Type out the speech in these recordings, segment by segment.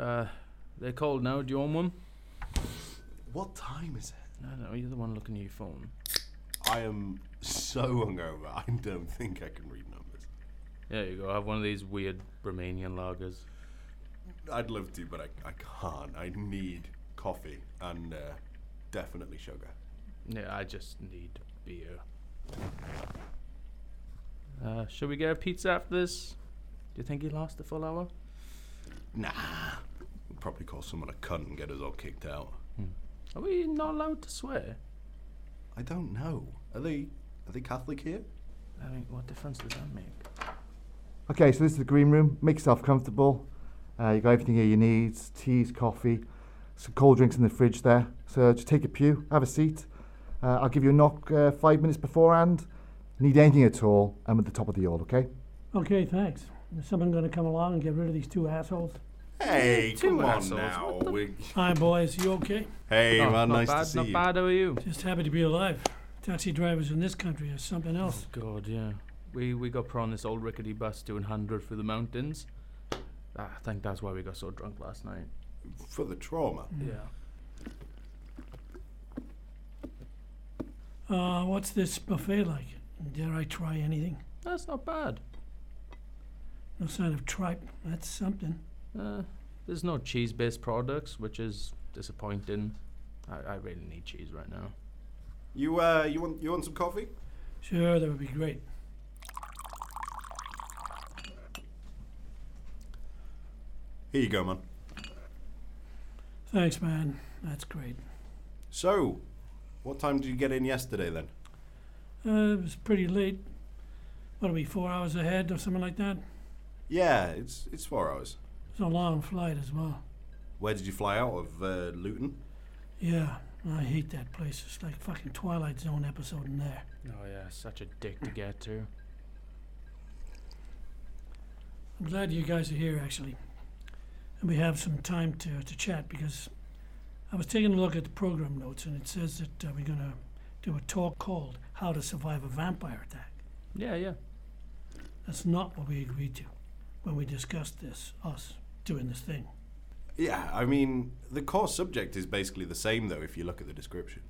Uh, they're cold now. Do you want one? What time is it? I don't know. You're the one looking at your phone. I am so hungover. I don't think I can read numbers. There you go. I have one of these weird Romanian lagers. I'd love to, but I, I can't. I need coffee and uh, definitely sugar. Yeah, I just need beer. Uh, should we get a pizza after this? Do you think he lost a full hour? Nah. We'll probably call someone a cunt and get us all kicked out. Are we not allowed to swear? I don't know. Are they are they Catholic here? I mean, what difference does that make? Okay, so this is the green room. Make yourself comfortable. Uh, you got everything here you need teas, coffee, some cold drinks in the fridge there. So just take a pew, have a seat. Uh, I'll give you a knock uh, five minutes beforehand. Need anything at all, I'm at the top of the all, okay? Okay, thanks. Is someone going to come along and get rid of these two assholes? Hey, Two come on assholes, now. what the- We- Hi, boys. You okay? Hey, Oh, man, not nice bad, to see not you. bad. How are you? Just happy to be alive. Taxi drivers in this country are something else. Oh God, yeah. We we got put on this old rickety bus doing hundred through the mountains. Ah, I think that's why we got so drunk last night. For the trauma. Yeah. Uh, what's this buffet like? Dare I try anything? That's not bad. No sign of tripe. That's something. Uh, there's no cheese-based products, which is disappointing. I, I really need cheese right now. You uh you want you want some coffee? Sure, that would be great. Here you go, man. Thanks, man. That's great. So, what time did you get in yesterday then? Uh, it was pretty late. What are we, four hours ahead or something like that? Yeah, it's it's four hours. It's a long flight as well. Where did you fly out of? Uh, Luton. Yeah, I hate that place. It's like fucking Twilight Zone episode in there. Oh yeah, such a dick to get to. I'm glad you guys are here, actually. And we have some time to, to chat because I was taking a look at the program notes and it says that uh, we're going to do a talk called How to Survive a Vampire Attack. Yeah, yeah. That's not what we agreed to when we discussed this, us doing this thing. Yeah, I mean the core subject is basically the same though if you look at the description.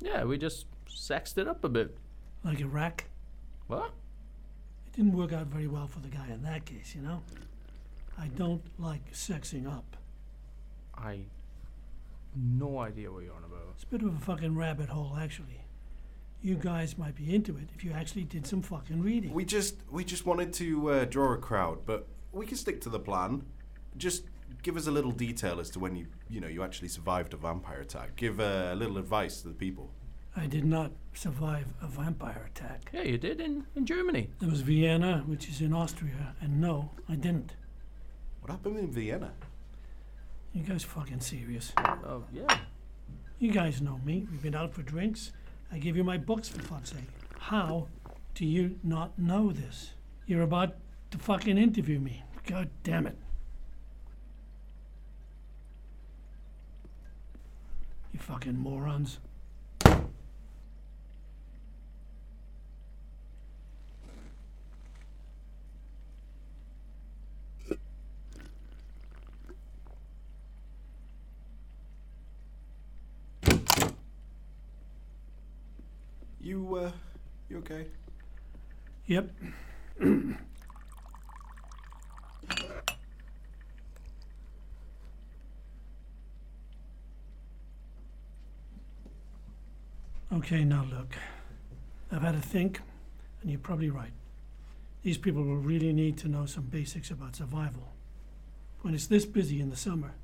Yeah, we just sexed it up a bit. Like Iraq. What? It didn't work out very well for the guy in that case, you know? I don't like sexing up. I no idea what you're on about. It's a bit of a fucking rabbit hole, actually. You guys might be into it if you actually did some fucking reading. We just we just wanted to uh, draw a crowd, but we can stick to the plan. Just give us a little detail as to when you you know you actually survived a vampire attack. Give uh, a little advice to the people. I did not survive a vampire attack. Yeah, you did in, in Germany. There was Vienna, which is in Austria, and no, I didn't. What happened in Vienna? You guys fucking serious? Oh yeah. You guys know me. We've been out for drinks. I give you my books for fuck's sake. How do you not know this? You're about to fucking interview me. God damn it. Fucking morons. You uh, you okay? Yep. okay, now look. I've had a think, and you're probably right. These people will really need to know some basics about survival. When it's this busy in the summer,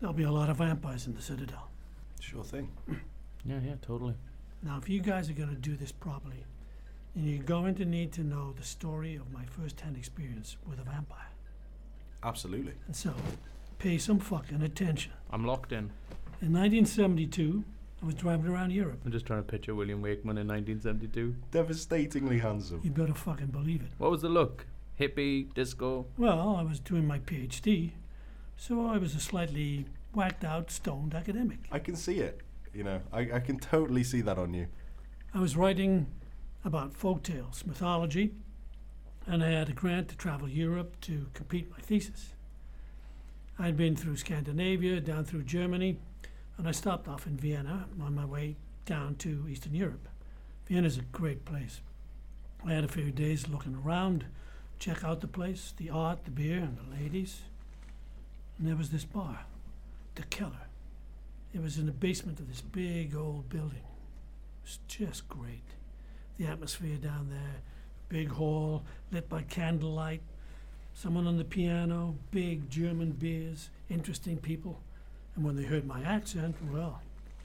there'll be a lot of vampires in the Citadel. Sure thing. Yeah, yeah, totally. Now, if you guys are going to do this properly, then you're going to need to know the story of my first hand experience with a vampire. Absolutely. And so, pay some fucking attention. I'm locked in. In 1972, I was driving around Europe. I'm just trying to picture William Wakeman in 1972. Devastatingly handsome. You better fucking believe it. What was the look? Hippie, disco? Well, I was doing my PhD, so I was a slightly whacked out, stoned academic. I can see it. You know, I, I can totally see that on you. I was writing about folktales, mythology, and I had a grant to travel Europe to complete my thesis. I'd been through Scandinavia, down through Germany, and I stopped off in Vienna on my way down to Eastern Europe. Vienna's a great place. I had a few days looking around, check out the place, the art, the beer, and the ladies. And there was this bar, the Keller. It was in the basement of this big old building. It was just great. The atmosphere down there, big hall, lit by candlelight, someone on the piano, big German beers, interesting people. And when they heard my accent, well,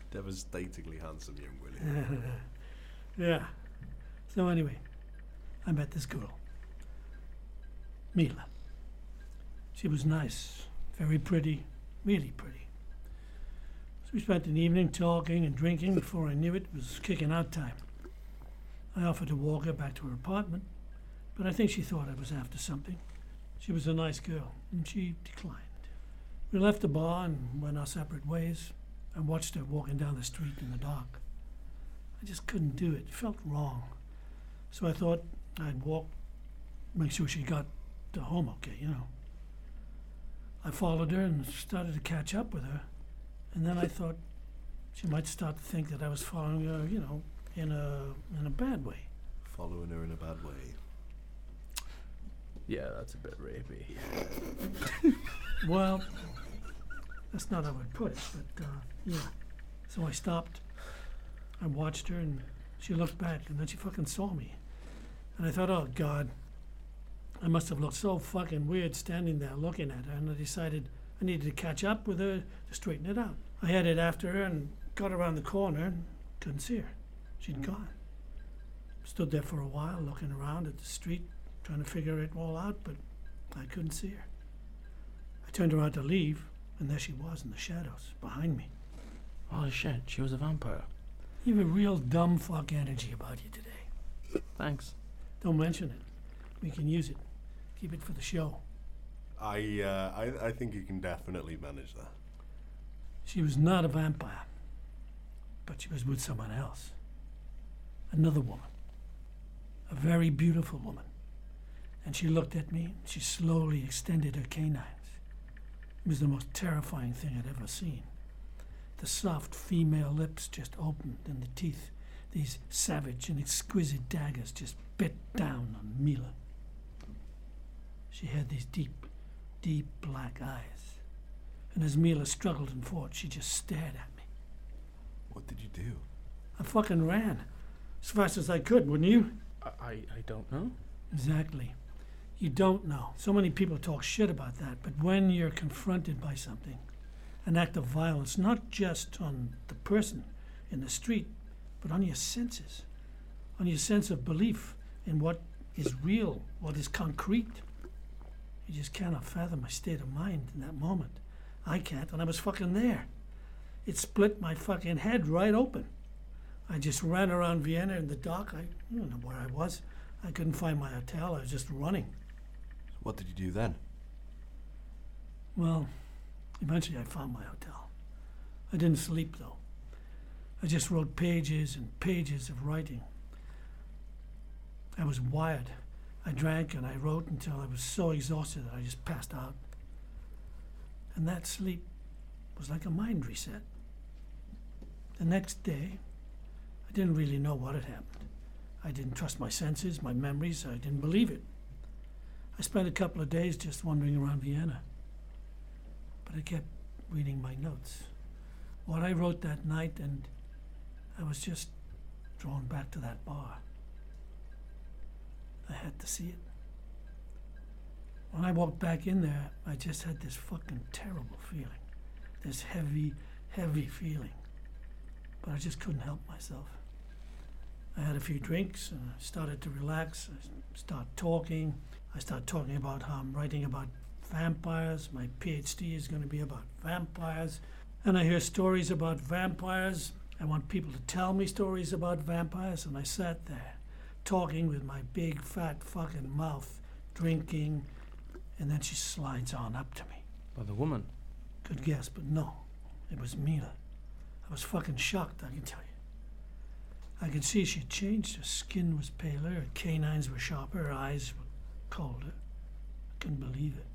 Devastatingly handsome young Willie. yeah. So anyway, I met this girl, Mila. She was nice, very pretty, really pretty. So we spent an evening talking and drinking. Before I knew it, it was kicking out time. I offered to walk her back to her apartment, but I think she thought I was after something. She was a nice girl, and she declined. We left the bar and went our separate ways. I watched her walking down the street in the dark. I just couldn't do it. It felt wrong. So I thought I'd walk, make sure she got to home okay, you know. I followed her and started to catch up with her. And then I thought she might start to think that I was following her, you know, in a in a bad way. Following her in a bad way. Yeah, that's a bit rapey. Well, that's not how I'd put it, but uh, yeah. So I stopped. I watched her, and she looked back, and then she fucking saw me. And I thought, oh God, I must have looked so fucking weird standing there looking at her. And I decided I needed to catch up with her to straighten it out. I headed after her and got around the corner and couldn't see her. She'd gone. Stood there for a while, looking around at the street, trying to figure it all out, but I couldn't see her. I turned around to leave, and there she was in the shadows behind me. Holy shit, she was a vampire. You have a real dumb fuck energy about you today. Thanks. Don't mention it. We can use it. Keep it for the show. I, uh, I I think you can definitely manage that. She was not a vampire, but she was with someone else. Another woman. A very beautiful woman. And she looked at me, and she slowly extended her canines. It was the most terrifying thing I'd ever seen. The soft female lips just opened, and the teeth, these savage and exquisite daggers, just bit down on Mila. She had these deep, deep black eyes. And as Mila struggled and fought, she just stared at me. What did you do? I fucking ran. As fast as I could, wouldn't you? I, I, I don't know. Exactly. You don't know. So many people talk shit about that, but when you're confronted by something, an act of violence, not just on the person in the street, but on your senses, on your sense of belief in what is real, what is concrete, you just cannot fathom my state of mind in that moment. I can't, and I was fucking there. It split my fucking head right open. I just ran around Vienna in the dark. I don't know where I was. I couldn't find my hotel. I was just running. What did you do then? Well, eventually I found my hotel. I didn't sleep though. I just wrote pages and pages of writing. I was wired. I drank and I wrote until I was so exhausted that I just passed out. And that sleep was like a mind reset. The next day, I didn't really know what had happened. I didn't trust my senses, my memories, I didn't believe it. I spent a couple of days just wandering around Vienna. But I kept reading my notes. What I wrote that night, and I was just drawn back to that bar. I had to see it. When I walked back in there, I just had this fucking terrible feeling. This heavy, heavy feeling. But I just couldn't help myself. I had a few drinks and I started to relax. I started talking. I start talking about how I'm writing about vampires. My PhD is going to be about vampires. And I hear stories about vampires. I want people to tell me stories about vampires. And I sat there talking with my big fat fucking mouth, drinking. And then she slides on up to me. By the woman. Good guess, but no. It was Mila. I was fucking shocked, I can tell you. I could see she had changed. Her skin was paler, her canines were sharper, her eyes were colder. I couldn't believe it.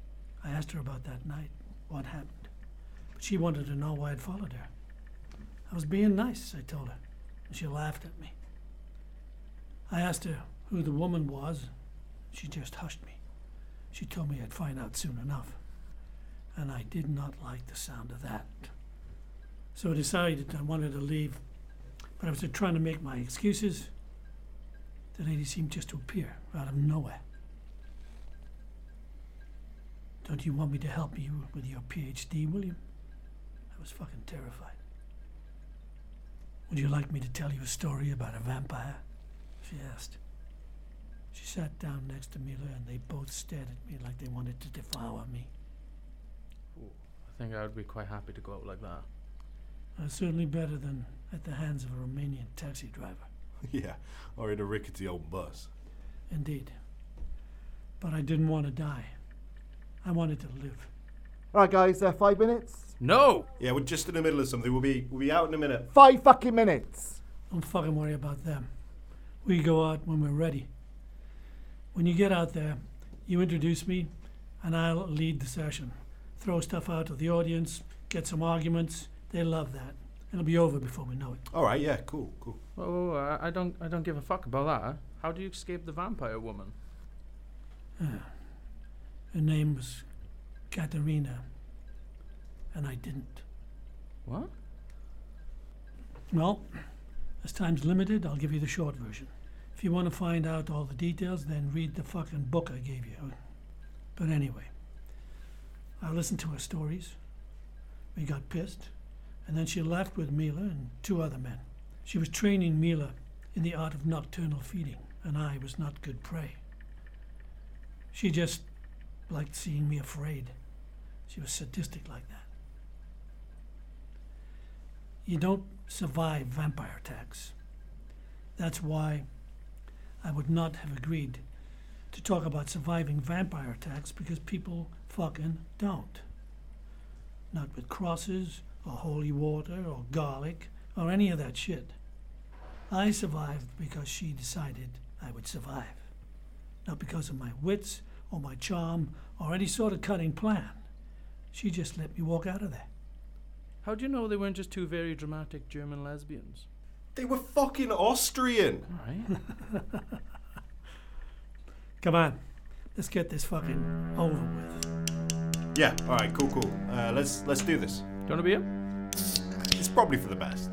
I asked her about that night. what happened. But she wanted to know why I'd followed her. I was being nice, I told her, and she laughed at me. I asked her who the woman was. She just hushed me. She told me I'd find out soon enough. And I did not like the sound of that. So I decided I wanted to leave, but I was trying to make my excuses. The lady seemed just to appear out of nowhere. Don't you want me to help you with your PhD, William? I was fucking terrified. Would you like me to tell you a story about a vampire? She asked. She sat down next to Mila and they both stared at me like they wanted to devour me. I think I would be quite happy to go out like that. Uh, certainly better than at the hands of a Romanian taxi driver. yeah, or in a rickety old bus. Indeed. But I didn't want to die. I wanted to live. All right, guys, uh, five minutes. No! Yeah, we're just in the middle of something. We'll be we'll be out in a minute. Five fucking minutes. Don't fucking worry about them. We go out when we're ready. When you get out there, you introduce me, and I'll lead the session. Throw stuff out to the audience, get some arguments. They love that. It'll be over before we know it. All right, yeah, cool, cool. Whoa, whoa, whoa, I- I don't, I don't give a fuck about that. How do you escape the vampire woman? Her name was Katerina, and I didn't. What? Well, as time's limited, I'll give you the short version. If you want to find out all the details, then read the fucking book I gave you. But anyway, I listened to her stories. We got pissed, and then she left with Mila and two other men. She was training Mila in the art of nocturnal feeding, and I was not good prey. She just liked seeing me afraid. She was sadistic like that. You don't survive vampire attacks. That's why I would not have agreed to talk about surviving vampire attacks because people fucking don't. Not with crosses or holy water or garlic or any of that shit. I survived because she decided I would survive. Not because of my wits or my charm or any sort of cunning plan. She just let me walk out of there. How do you know they weren't just two very dramatic German lesbians? They were fucking Austrian. Alright. Come on, let's get this fucking over with. Yeah, all right, cool, cool. Uh, let's let's do this. Do you want a beer? It's probably for the best.